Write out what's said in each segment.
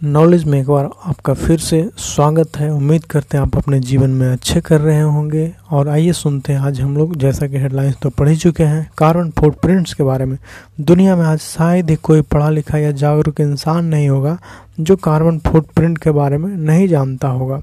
Knowledge में एक बार आपका फिर से स्वागत है। उम्मीद करते हैं आप अपने जीवन में अच्छे कर रहे होंगे। और आइए सुनते हैं, आज हम लोग जैसा कि हेडलाइंस तो पढ़ ही चुके हैं कार्बन फुटप्रिंट्स के बारे में। दुनिया में आज शायद ही कोई पढ़ा लिखा या जागरूक इंसान नहीं होगा जो कार्बन फुटप्रिंट के बारे में नहीं जानता होगा।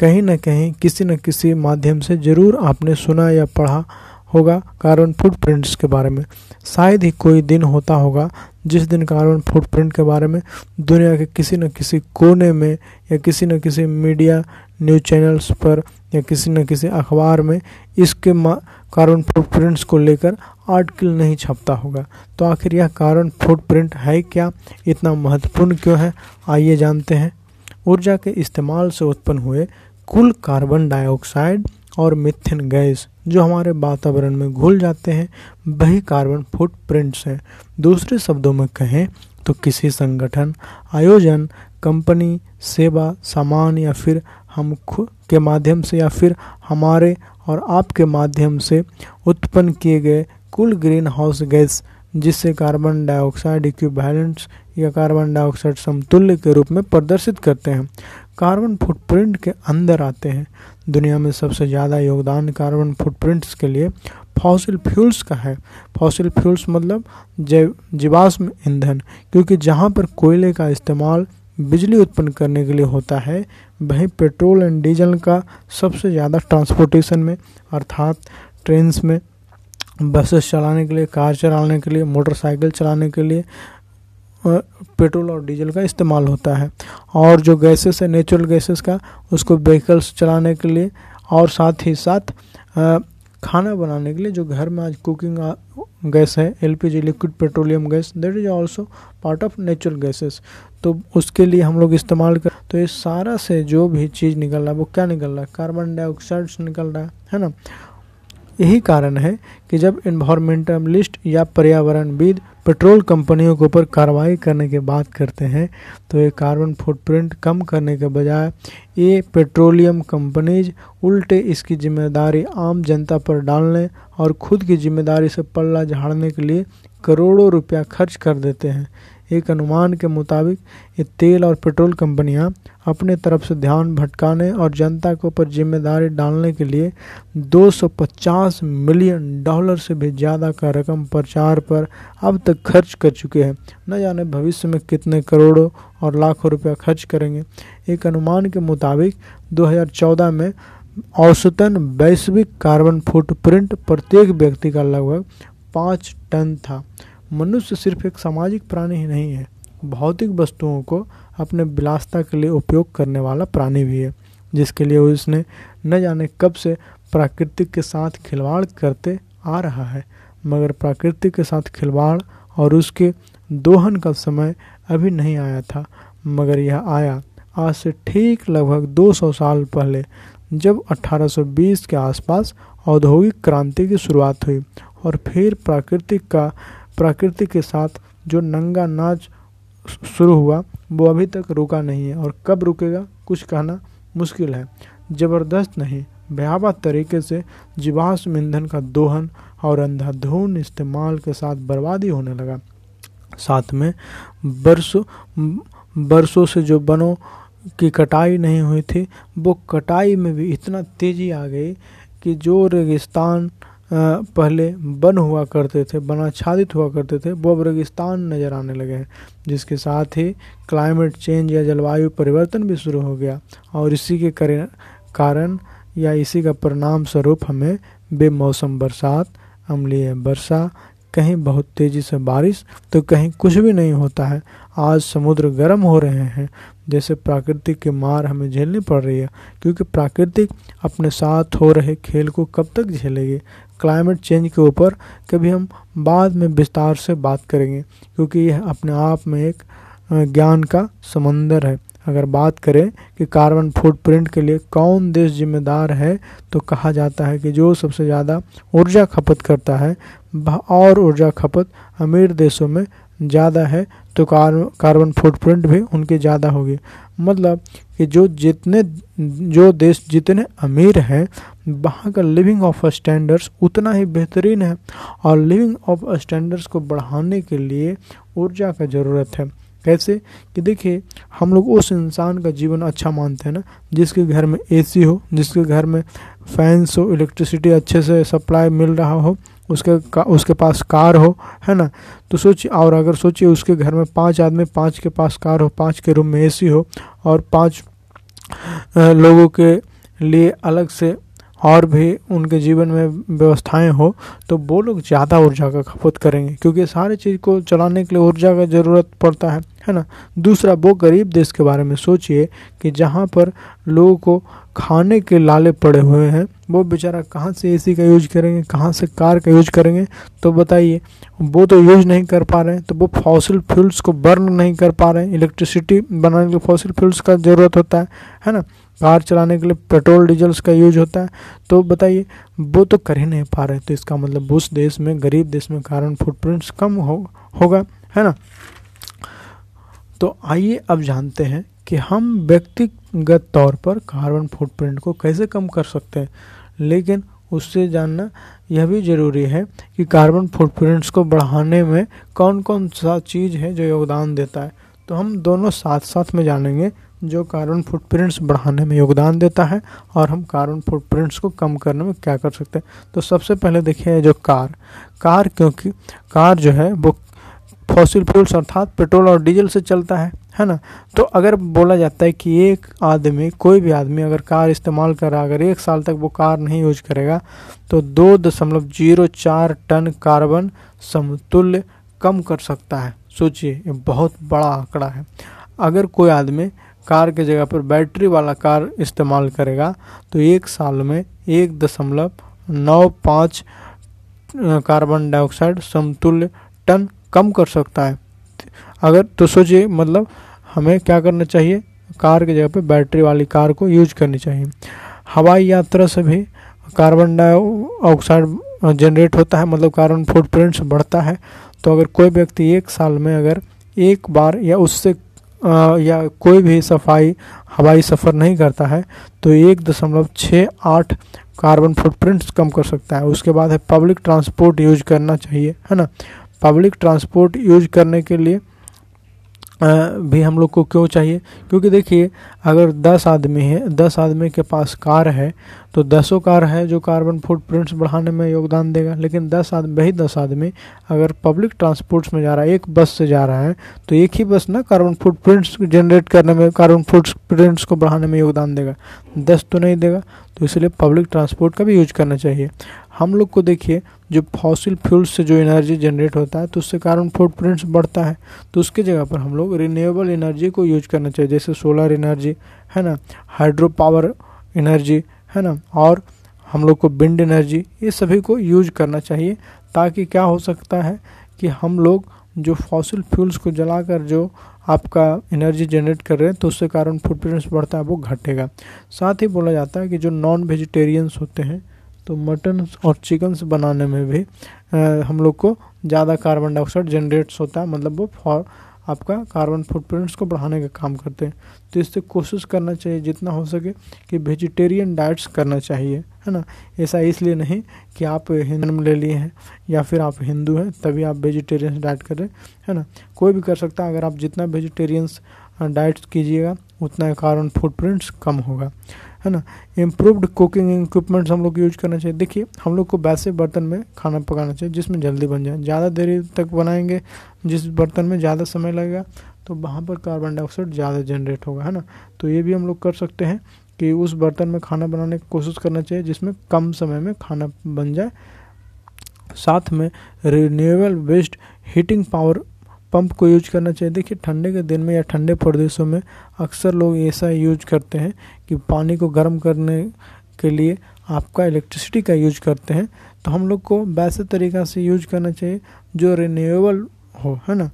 कहीं ना कहीं किसी न किसी माध्यम से ज़रूर आपने सुना या पढ़ा होगा कार्बन फुटप्रिंट्स के बारे में। शायद ही कोई दिन होता होगा जिस दिन कार्बन फुटप्रिंट के बारे में दुनिया के किसी न किसी कोने में या किसी न किसी मीडिया न्यूज़ चैनल्स पर या किसी न किसी अखबार में इसके कार्बन फुटप्रिंट्स को लेकर आर्टिकल नहीं छपता होगा। तो आखिर यह कार्बन फुटप्रिंट है क्या? इतना महत्वपूर्ण क्यों है? आइए जानते हैं। ऊर्जा के इस्तेमाल से उत्पन्न हुए कुल कार्बन डाइऑक्साइड और मिथेन गैस, जो हमारे वातावरण में घुल जाते हैं, वही कार्बन फुटप्रिंट्स हैं। दूसरे शब्दों में कहें तो किसी संगठन, आयोजन, कंपनी, सेवा, सामान या फिर हम खुद के माध्यम से या फिर हमारे और आपके माध्यम से उत्पन्न किए गए कुल ग्रीन हाउस गैस जिससे कार्बन डाइऑक्साइड इक्विवेलेंट्स या कार्बन डाइऑक्साइड समतुल्य के रूप में प्रदर्शित करते हैं। कार्बन फुटप्रिंट के अंदर आते हैं। दुनिया में सबसे ज़्यादा योगदान कार्बन फुटप्रिंट्स के लिए फॉसिल फ्यूल्स का है। फॉसिल फ्यूल्स मतलब जैव जीवाश्म ईंधन, क्योंकि जहाँ पर कोयले का इस्तेमाल बिजली उत्पन्न करने के लिए होता है, वहीं पेट्रोल एंड डीजल का सबसे ज़्यादा ट्रांसपोर्टेशन में, अर्थात ट्रेन में, बसेस चलाने के लिए, कार चलाने के लिए, मोटरसाइकिल चलाने के लिए पेट्रोल और डीजल का इस्तेमाल होता है। और जो गैसेस है नेचुरल गैसेस का, उसको व्हीकल्स चलाने के लिए और साथ ही साथ खाना बनाने के लिए जो घर में आज कुकिंग गैस है LPG liquid petroleum gas that is also part of natural gases तो उसके लिए हम लोग इस्तेमाल कर तो ये सारा से जो भी चीज़ निकल रहा है, वो क्या निकल रहा है? कार्बन डाइऑक्साइड निकल रहा है है ना? यही कारण है कि जब इन्वायरमेंटलिस्ट या पर्यावरणविद पेट्रोल कंपनियों के ऊपर कार्रवाई करने की बात करते हैं तो ये कार्बन फुटप्रिंट कम करने के बजाय ये पेट्रोलियम कंपनीज़ उल्टे इसकी ज़िम्मेदारी आम जनता पर डालने और खुद की ज़िम्मेदारी से पल्ला झाड़ने के लिए करोड़ों रुपया खर्च कर देते हैं। एक अनुमान के मुताबिक, ये तेल और पेट्रोल कंपनियाँ अपने तरफ़ से ध्यान भटकाने और जनता के ऊपर ज़िम्मेदारी डालने के लिए 250 मिलियन डॉलर से भी ज़्यादा का रकम प्रचार पर अब तक खर्च कर चुके हैं। न जाने भविष्य में कितने करोड़ों और लाखों रुपया खर्च करेंगे। एक अनुमान के मुताबिक 2014 में औसतन वैश्विक कार्बन फुटप्रिंट प्रत्येक व्यक्ति का लगभग पाँच टन था। मनुष्य सिर्फ़ एक सामाजिक प्राणी ही नहीं है। भौतिक वस्तुओं को अपने विलासता के लिए उपयोग करने वाला प्राणी भी है, जिसके लिए उसने न जाने कब से प्राकृतिक के साथ खिलवाड़ करते आ रहा है। मगर प्राकृतिक के साथ खिलवाड़ और उसके दोहन का समय अभी नहीं आया था, मगर यह आया आज से ठीक लगभग 200 साल पहले, जब 1820 के आसपास औद्योगिक क्रांति की शुरुआत हुई और फिर प्राकृतिक का प्रकृति के साथ जो नंगा नाच शुरू हुआ, वो अभी तक रुका नहीं है। और कब रुकेगा, कुछ कहना मुश्किल है। ज़बरदस्त नहीं, भयावह तरीके से जीवाश्म ईंधन का दोहन और अंधाधुन इस्तेमाल के साथ बर्बादी होने लगा। साथ में बरसों बरसों से जो बनों की कटाई नहीं हुई थी, वो कटाई में भी इतना तेज़ी आ गई कि जो रेगिस्तान पहले वन हुआ करते थे वनाच्छादित हुआ करते थे, वो अब रेगिस्तान नज़र आने लगे हैं, जिसके साथ ही क्लाइमेट चेंज या जलवायु परिवर्तन भी शुरू हो गया, और इसी के कारण या इसी का परिणाम स्वरूप हमें बेमौसम बरसात, अम्लीय वर्षा, कहीं बहुत तेज़ी से बारिश तो कहीं कुछ भी नहीं होता है। आज समुद्र गर्म हो रहे हैं, जैसे प्राकृतिक की मार हमें झेलनी पड़ रही है, क्योंकि प्राकृतिक अपने साथ हो रहे खेल को कब तक झेलेगी? क्लाइमेट चेंज के ऊपर कभी हम बाद में विस्तार से बात करेंगे, क्योंकि यह अपने आप में एक ज्ञान का समंदर है। अगर बात करें कि कार्बन फुटप्रिंट के लिए कौन देश जिम्मेदार है तो कहा जाता है कि जो सबसे ज़्यादा ऊर्जा खपत करता है और ऊर्जा खपत अमीर देशों में ज़्यादा है तो कार्बन फुटप्रिंट भी उनकी ज़्यादा होगी। मतलब कि जो जितने, जो देश जितने अमीर हैं, वहाँ का लिविंग ऑफ़ स्टैंडर्ड्स उतना ही बेहतरीन है और लिविंग ऑफ़ स्टैंडर्ड्स को बढ़ाने के लिए ऊर्जा का ज़रूरत है। कैसे? कि देखिए, हम लोग उस इंसान का जीवन अच्छा मानते हैं ना, जिसके घर में एसी हो, जिसके घर में फैंस हो इलेक्ट्रिसिटी अच्छे से सप्लाई मिल रहा हो उसके का, उसके पास कार हो है ना? तो सोचिए और अगर सोचिए उसके घर में पाँच आदमी पाँच के पास कार हो पाँच के रूम में एसी हो और पाँच लोगों के लिए अलग से और भी उनके जीवन में व्यवस्थाएँ हो तो वो लोग ज़्यादा ऊर्जा का खपत करेंगे क्योंकि सारे चीज़ को चलाने के लिए ऊर्जा का ज़रूरत पड़ता है। है ना? दूसरा, वो गरीब देश के बारे में सोचिए कि जहाँ पर लोगों को खाने के लाले पड़े हुए हैं, वो बेचारा कहाँ से एसी का यूज़ करेंगे, कहाँ से कार का यूज़ करेंगे? तो बताइए, वो तो यूज़ नहीं कर पा रहे हैं तो वो फॉसिल फ्यूल्स को बर्न नहीं कर पा रहे हैं इलेक्ट्रिसिटी बनाने के लिए फॉसिल फ्यूल्स का ज़रूरत होता है है ना? कार चलाने के लिए पेट्रोल डीजल्स का यूज़ होता है। तो बताइए, वो तो कर ही नहीं पा रहे तो इसका मतलब उस देश में, गरीब देश में कारण फुटप्रिंट्स कम हो, होगा, है ना? तो आइए अब जानते हैं कि हम व्यक्तिगत तौर पर कार्बन फुटप्रिंट को कैसे कम कर सकते हैं। लेकिन उससे जानना यह भी ज़रूरी है कि कार्बन फुटप्रिंट्स को बढ़ाने में कौन कौन सा चीज़ है जो योगदान देता है। तो हम दोनों साथ साथ में जानेंगे जो कार्बन फुटप्रिंट्स बढ़ाने में योगदान देता है और हम कार्बन फुटप्रिंट्स को कम करने में क्या कर सकते हैं। तो सबसे पहले देखिए जो कार। कार क्योंकि कार जो है वो फॉसिल फ्यूल्स अर्थात पेट्रोल और डीजल से चलता है है ना? तो अगर बोला जाता है कि एक आदमी, कोई भी आदमी अगर कार इस्तेमाल कर रहा अगर एक साल तक वो कार नहीं यूज़ करेगा तो दो दशमलव ज़ीरो चार टन कार्बन समतुल्य कम कर सकता है। सोचिए, ये बहुत बड़ा आंकड़ा है। अगर कोई आदमी कार के जगह पर बैटरी वाला कार इस्तेमाल करेगा तो एक साल में एक दशमलव नौ पाँच कार्बन डाइऑक्साइड समतुल्य टन कम कर सकता है। अगर तो सोचिए मतलब हमें क्या करना चाहिए? कार की जगह पे बैटरी वाली कार को यूज़ करनी चाहिए। हवाई यात्रा से भी कार्बन डाइऑक्साइड जनरेट होता है मतलब कार्बन फुटप्रिंट्स बढ़ता है। तो अगर कोई व्यक्ति एक साल में अगर एक बार या उससे या कोई भी सफ़ाई, हवाई सफ़र नहीं करता है तो एक दशमलव छः आठ कार्बन फुटप्रिंट्स कम कर सकता है। उसके बाद है पब्लिक ट्रांसपोर्ट यूज़ करना चाहिए, है ना? पब्लिक ट्रांसपोर्ट यूज़ करने के लिए भी हम लोग को क्यों चाहिए? क्योंकि देखिए, अगर दस आदमी है, दस आदमी के पास कार है तो दसों कार है जो कार्बन फुटप्रिंट्स बढ़ाने में योगदान देगा। लेकिन दस आदमी वही दस आदमी अगर पब्लिक ट्रांसपोर्ट्स में जा रहा है, एक बस से जा रहा है तो एक ही बस ना कार्बन फुटप्रिंट्स जनरेट करने में कार्बन फुटप्रिंट्स को बढ़ाने में योगदान देगा। दस तो नहीं देगा तो इसलिए पब्लिक ट्रांसपोर्ट का भी यूज़ करना चाहिए। हम लोग को देखिए, जो फॉसिल फ्यूल्स से जो एनर्जी जनरेट होता है तो उससे कार्बन फुटप्रिंट्स बढ़ता है। तो उसके जगह पर हम लोग रिन्यूएबल एनर्जी को यूज़ करना चाहिए, जैसे सोलर एनर्जी है ना? हाइड्रो पावर एनर्जी है ना? और हम लोग को विंड एनर्जी ये सभी को यूज़ करना चाहिए, ताकि क्या हो सकता है कि हम लोग जो फॉसिल फ्यूल्स को जलाकर जो आपका एनर्जी जनरेट कर रहे हैं तो उससे कारण फुटप्रिंट्स बढ़ता है, वो घटेगा। साथ ही बोला जाता है कि जो नॉन वेजिटेरियंस होते हैं तो मटन और चिकन्स बनाने में भी आ, हम लोग को ज़्यादा कार्बन डाइऑक्साइड जनरेट्स होता है मतलब वो फॉर आपका कार्बन फुटप्रिंट्स को बढ़ाने का काम करते हैं। तो इससे कोशिश करना चाहिए जितना हो सके कि वेजिटेरियन डाइट्स करना चाहिए है ना? ऐसा इसलिए नहीं कि आप हिंदू ले लिए हैं या फिर आप हिंदू हैं तभी आप वेजिटेरियन डाइट करें है ना? कोई भी कर सकता है अगर आप जितना वेजिटेरियंस डाइट्स कीजिएगा उतना कार्बन फुटप्रिंट्स कम होगा। है ना? इम्प्रूवड कुकिंग इक्विपमेंट्स हम लोग यूज़ करना चाहिए। देखिए, हम लोग को वैसे बर्तन में खाना पकाना चाहिए जिसमें जल्दी बन जाए। ज़्यादा देरी तक बनाएँगे, जिस बर्तन में ज़्यादा समय लगेगा तो वहाँ पर कार्बन डाइऑक्साइड ज़्यादा जनरेट होगा, है ना? तो ये भी हम लोग कर सकते हैं कि उस बर्तन में खाना बनाने की कोशिश करना चाहिए जिसमें कम समय में खाना बन जाए। साथ में renewable waste heating power pump को यूज़ करना चाहिए। देखिए, ठंडे के दिन में या ठंडे प्रदेशों में अक्सर लोग ऐसा यूज़ करते हैं कि पानी को गर्म करने के लिए आपका इलेक्ट्रिसिटी का यूज़ करते हैं। तो हम लोग को वैसे तरीक़ा से यूज़ करना चाहिए जो रिन्यूएबल हो, है ना?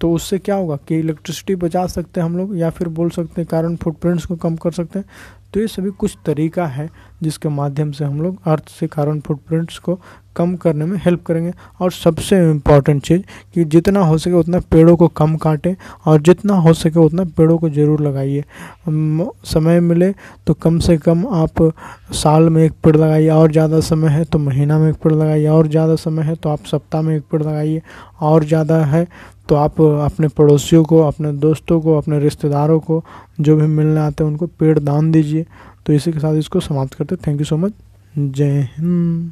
तो उससे क्या होगा कि इलेक्ट्रिसिटी बचा सकते हैं हम लोग या फिर बोल सकते हैं कार्बन फुटप्रिंट्स को कम कर सकते हैं। तो ये सभी कुछ तरीका है जिसके माध्यम से हम लोग अर्थ से कार्बन फुटप्रिंट्स को कम करने में हेल्प करेंगे। और सबसे इंपॉर्टेंट चीज़ कि जितना हो सके उतना पेड़ों को कम काटें और जितना हो सके उतना पेड़ों को ज़रूर लगाइए। समय मिले तो कम से कम आप साल में एक पेड़ लगाइए और ज़्यादा समय है तो महीना में एक पेड़ लगाइए और ज़्यादा समय है तो आप सप्ताह में एक पेड़ लगाइए और ज़्यादा है तो आप अपने पड़ोसियों को, अपने दोस्तों को, अपने रिश्तेदारों को जो भी मिलने आते हैं उनको पेड़ दान दीजिए। तो इसी के साथ इसको समाप्त करते थैंक यू सो मच जय हिंद।